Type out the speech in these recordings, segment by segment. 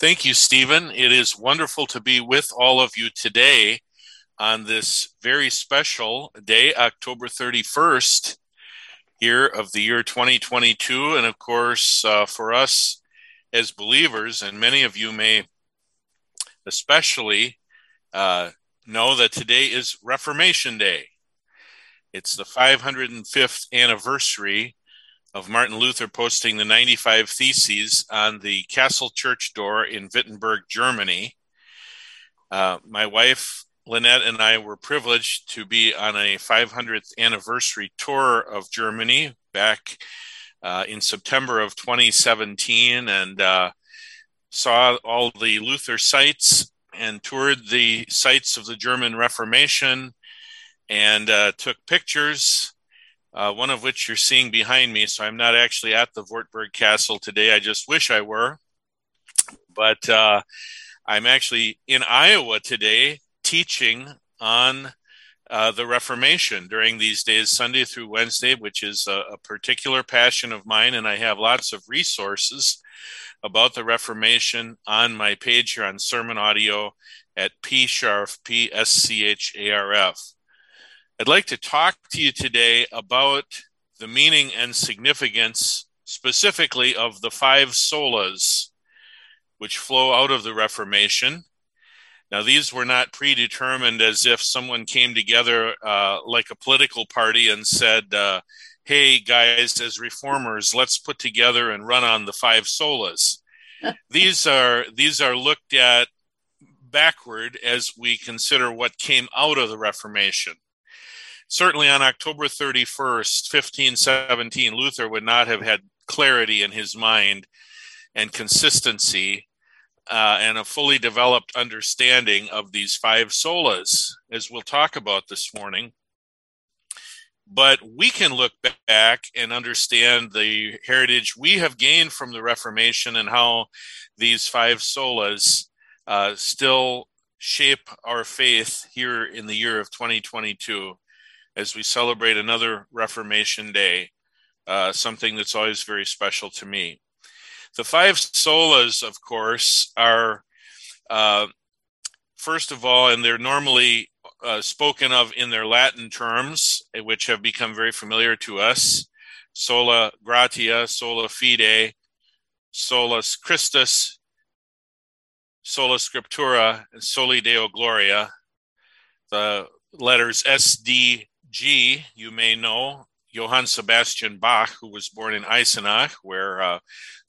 Thank you, Stephen. It is wonderful to be with all of you today on this very special day, October 31st, year of the year 2022. And of course, uh, for us as believers, and many of you may especially uh, know that today is Reformation Day. It's the 505th anniversary of Martin Luther posting the 95 Theses on the Castle Church door in Wittenberg, Germany. Uh, my wife, Lynette, and I were privileged to be on a 500th anniversary tour of Germany back uh, in September of 2017 and uh, saw all the Luther sites and toured the sites of the German Reformation and uh, took pictures uh, one of which you're seeing behind me. So I'm not actually at the Wartburg Castle today. I just wish I were. But uh, I'm actually in Iowa today teaching on uh, the Reformation during these days, Sunday through Wednesday, which is a, a, particular passion of mine. And I have lots of resources about the Reformation on my page here on Sermon Audio at P Scharf, P S C H A R F. I'd like to talk to you today about the meaning and significance specifically of the five solas which flow out of the Reformation. Now, these were not predetermined as if someone came together uh, like a political party and said, uh, hey, guys, as reformers, let's put together and run on the five solas. these are these are looked at backward as we consider what came out of the Reformation certainly on October 31st, 1517, Luther would not have had clarity in his mind and consistency uh, and a fully developed understanding of these five solas, as we'll talk about this morning. But we can look back and understand the heritage we have gained from the Reformation and how these five solas uh, still shape our faith here in the year of 2022 as we celebrate another Reformation Day, uh, something that's always very special to me. The five solas, of course, are uh, first of all, and they're normally uh, spoken of in their Latin terms, which have become very familiar to us sola gratia, sola fide, solus Christus, sola scriptura, and soli deo gloria. The letters SD G, you may know Johann Sebastian Bach, who was born in Eisenach, where uh,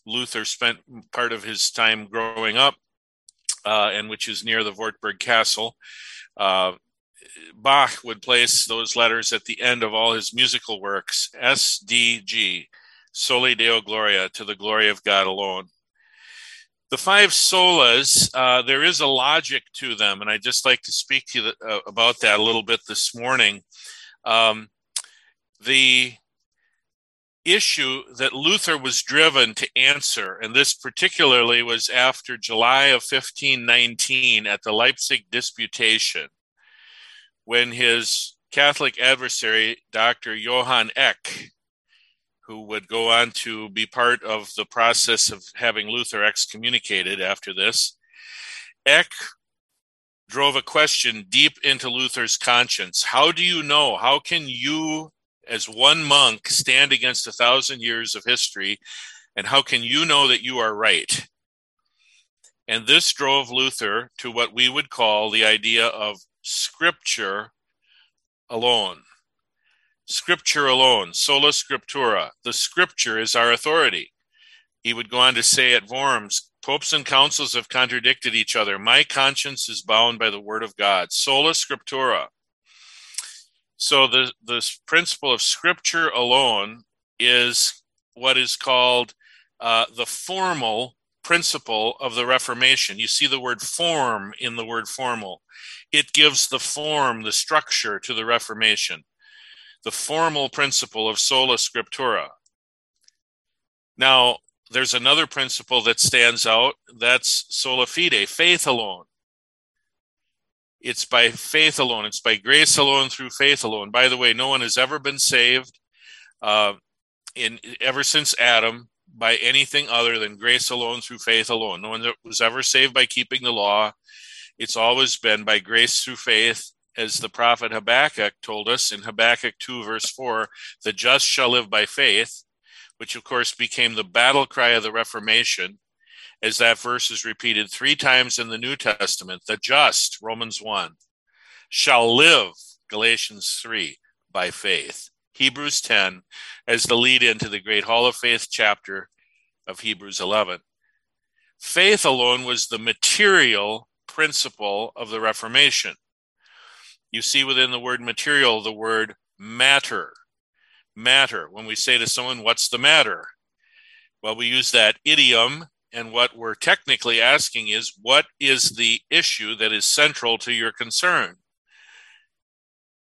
Luther spent part of his time growing up, uh, and which is near the Wartburg Castle. Uh, Bach would place those letters at the end of all his musical works S D G, Soli Deo Gloria, to the glory of God alone. The five solas, uh, there is a logic to them, and I'd just like to speak to you uh, about that a little bit this morning. Um, the issue that Luther was driven to answer, and this particularly was after July of 1519 at the Leipzig Disputation, when his Catholic adversary, Dr. Johann Eck, who would go on to be part of the process of having Luther excommunicated after this, Eck drove a question deep into Luther's conscience. How do you know? How can you, as one monk, stand against a thousand years of history? And how can you know that you are right? And this drove Luther to what we would call the idea of scripture alone. Scripture alone, sola scriptura. The scripture is our authority. He would go on to say at Worms, Popes and councils have contradicted each other. My conscience is bound by the word of God. Sola scriptura. So the this principle of scripture alone is what is called uh, the formal principle of the Reformation. You see the word form in the word formal. It gives the form, the structure to the Reformation. The formal principle of sola scriptura. Now, there's another principle that stands out that's sola fide, faith alone. It's by faith alone, it's by grace alone through faith alone. By the way, no one has ever been saved uh, in ever since Adam by anything other than grace alone through faith alone. No one was ever saved by keeping the law. It's always been by grace through faith, as the prophet Habakkuk told us in Habakkuk 2, verse 4 the just shall live by faith, which of course became the battle cry of the Reformation, as that verse is repeated three times in the New Testament. The just, Romans 1, shall live, Galatians 3, by faith. Hebrews 10 as the lead into the great Hall of Faith chapter of Hebrews 11. Faith alone was the material principle of the Reformation. You see within the word material the word matter. Matter. When we say to someone, What's the matter? Well, we use that idiom, and what we're technically asking is, What is the issue that is central to your concern?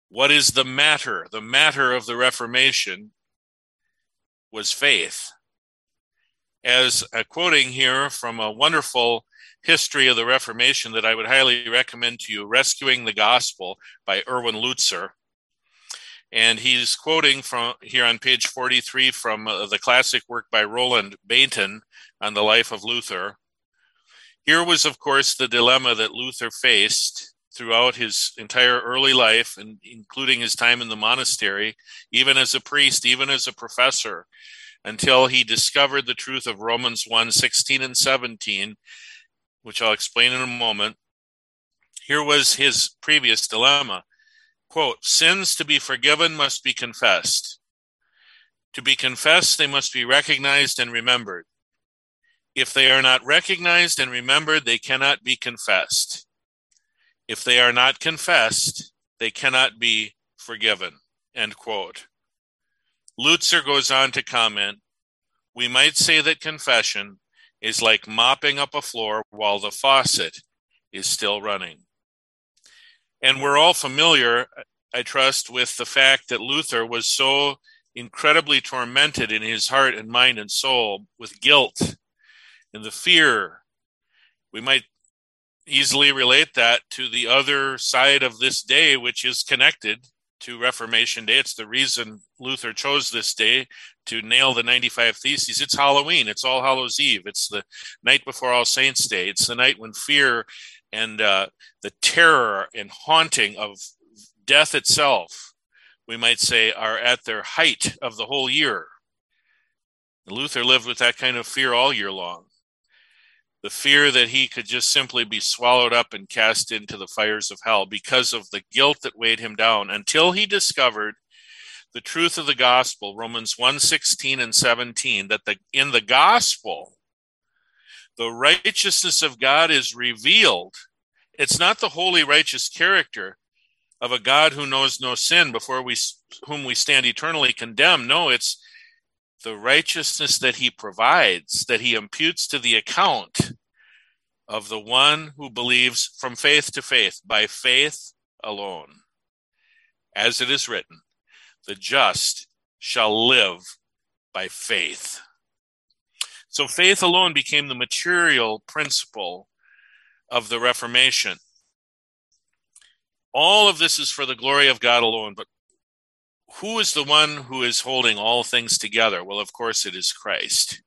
What is the matter? The matter of the Reformation was faith. As a quoting here from a wonderful history of the Reformation that I would highly recommend to you, Rescuing the Gospel by Erwin Lutzer. And he's quoting from here on page 43 from uh, the classic work by Roland Bainton on the life of Luther. Here was, of course, the dilemma that Luther faced throughout his entire early life, and including his time in the monastery, even as a priest, even as a professor, until he discovered the truth of Romans 1 16 and 17, which I'll explain in a moment. Here was his previous dilemma. Quote, sins to be forgiven must be confessed. To be confessed, they must be recognized and remembered. If they are not recognized and remembered, they cannot be confessed. If they are not confessed, they cannot be forgiven. End quote. Lutzer goes on to comment We might say that confession is like mopping up a floor while the faucet is still running. And we're all familiar, I trust, with the fact that Luther was so incredibly tormented in his heart and mind and soul with guilt and the fear. We might easily relate that to the other side of this day, which is connected to Reformation Day. It's the reason Luther chose this day to nail the 95 Theses. It's Halloween, it's All Hallows Eve, it's the night before All Saints Day, it's the night when fear and uh, the terror and haunting of death itself, we might say, are at their height of the whole year. Luther lived with that kind of fear all year long the fear that he could just simply be swallowed up and cast into the fires of hell because of the guilt that weighed him down until he discovered the truth of the gospel romans 1 16 and 17 that the in the gospel the righteousness of god is revealed it's not the holy righteous character of a god who knows no sin before we whom we stand eternally condemned no it's the righteousness that he provides, that he imputes to the account of the one who believes from faith to faith, by faith alone. As it is written, the just shall live by faith. So faith alone became the material principle of the Reformation. All of this is for the glory of God alone, but who is the one who is holding all things together? Well, of course, it is Christ.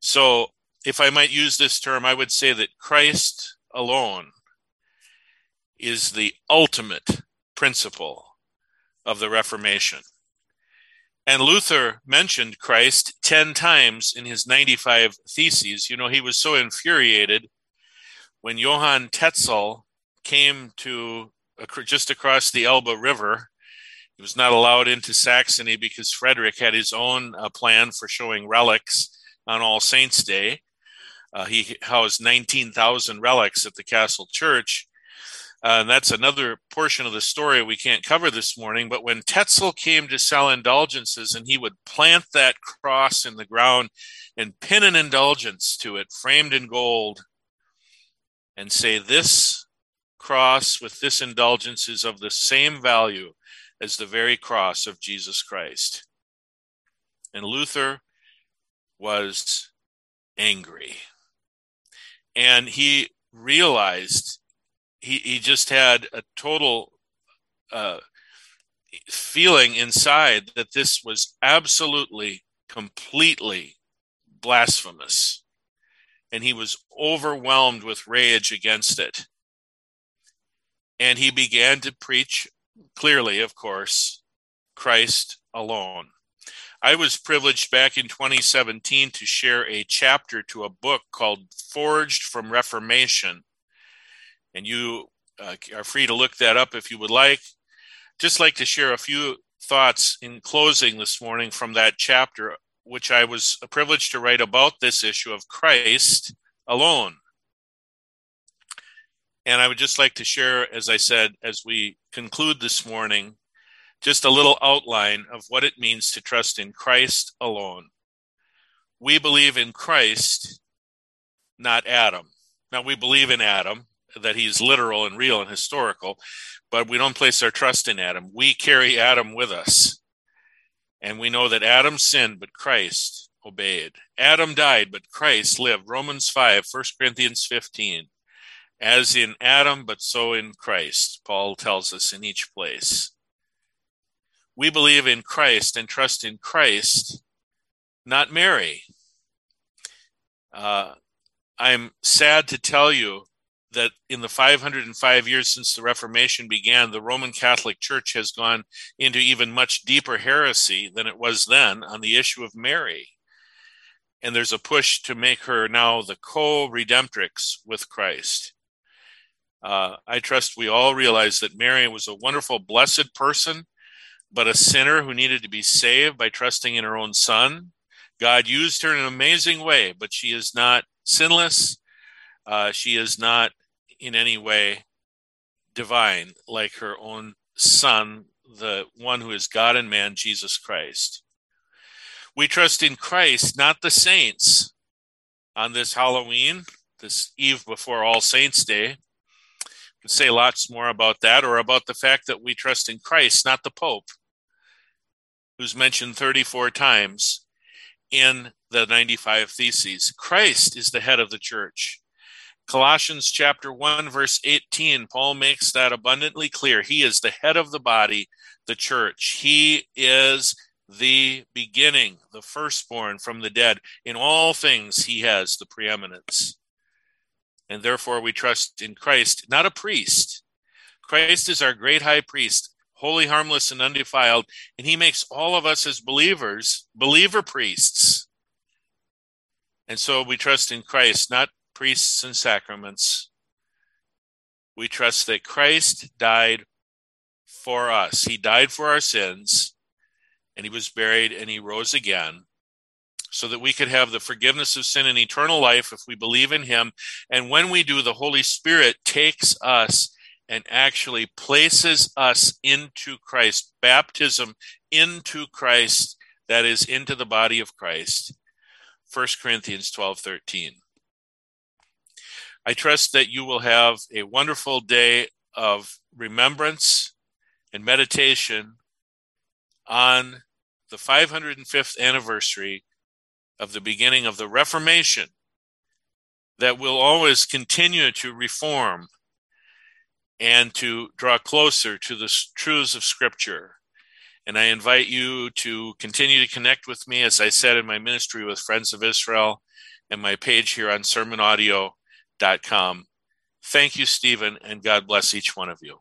So, if I might use this term, I would say that Christ alone is the ultimate principle of the Reformation. And Luther mentioned Christ 10 times in his 95 Theses. You know, he was so infuriated when Johann Tetzel came to just across the Elbe River he was not allowed into Saxony because Frederick had his own uh, plan for showing relics on All Saints' Day. Uh, he housed 19,000 relics at the castle church. Uh, and that's another portion of the story we can't cover this morning. But when Tetzel came to sell indulgences and he would plant that cross in the ground and pin an indulgence to it, framed in gold, and say, This cross with this indulgence is of the same value as the very cross of Jesus Christ. And Luther was angry. And he realized he, he just had a total uh, feeling inside that this was absolutely completely blasphemous. And he was overwhelmed with rage against it. And he began to preach clearly, of course, Christ alone. I was privileged back in 2017 to share a chapter to a book called Forged from Reformation. And you uh, are free to look that up if you would like. Just like to share a few thoughts in closing this morning from that chapter, which I was privileged to write about this issue of Christ alone. And I would just like to share, as I said, as we conclude this morning, just a little outline of what it means to trust in Christ alone. We believe in Christ, not Adam. Now, we believe in Adam, that he's literal and real and historical, but we don't place our trust in Adam. We carry Adam with us. And we know that Adam sinned, but Christ obeyed. Adam died, but Christ lived. Romans 5, 1 Corinthians 15. As in Adam, but so in Christ, Paul tells us in each place. We believe in Christ and trust in Christ, not Mary. Uh, I'm sad to tell you that in the 505 years since the Reformation began, the Roman Catholic Church has gone into even much deeper heresy than it was then on the issue of Mary. And there's a push to make her now the co redemptrix with Christ. Uh, I trust we all realize that Mary was a wonderful, blessed person but a sinner who needed to be saved by trusting in her own son. God used her in an amazing way, but she is not sinless. Uh, she is not in any way divine like her own son, the one who is God and man, Jesus Christ. We trust in Christ, not the saints. On this Halloween, this eve before All Saints' Day, say lots more about that or about the fact that we trust in Christ, not the Pope who's mentioned 34 times in the 95 Theses. Christ is the head of the church. Colossians chapter 1 verse 18 Paul makes that abundantly clear. He is the head of the body, the church. He is the beginning, the firstborn from the dead. In all things he has the preeminence. And therefore we trust in Christ, not a priest. Christ is our great high priest holy, harmless, and undefiled. And he makes all of us as believers, believer priests. And so we trust in Christ, not priests and sacraments. We trust that Christ died for us. He died for our sins, and he was buried, and he rose again so that we could have the forgiveness of sin and eternal life if we believe in him. And when we do, the Holy Spirit takes us and actually places us into Christ, baptism into Christ, that is, into the body of Christ. 1 Corinthians 12 13. I trust that you will have a wonderful day of remembrance and meditation on the 505th anniversary of the beginning of the Reformation that will always continue to reform and to draw closer to the truths of Scripture. And I invite you to continue to connect with me, as I said in my ministry with Friends of Israel and my page here on sermonaudio.com. Thank you, Stephen, and God bless each one of you.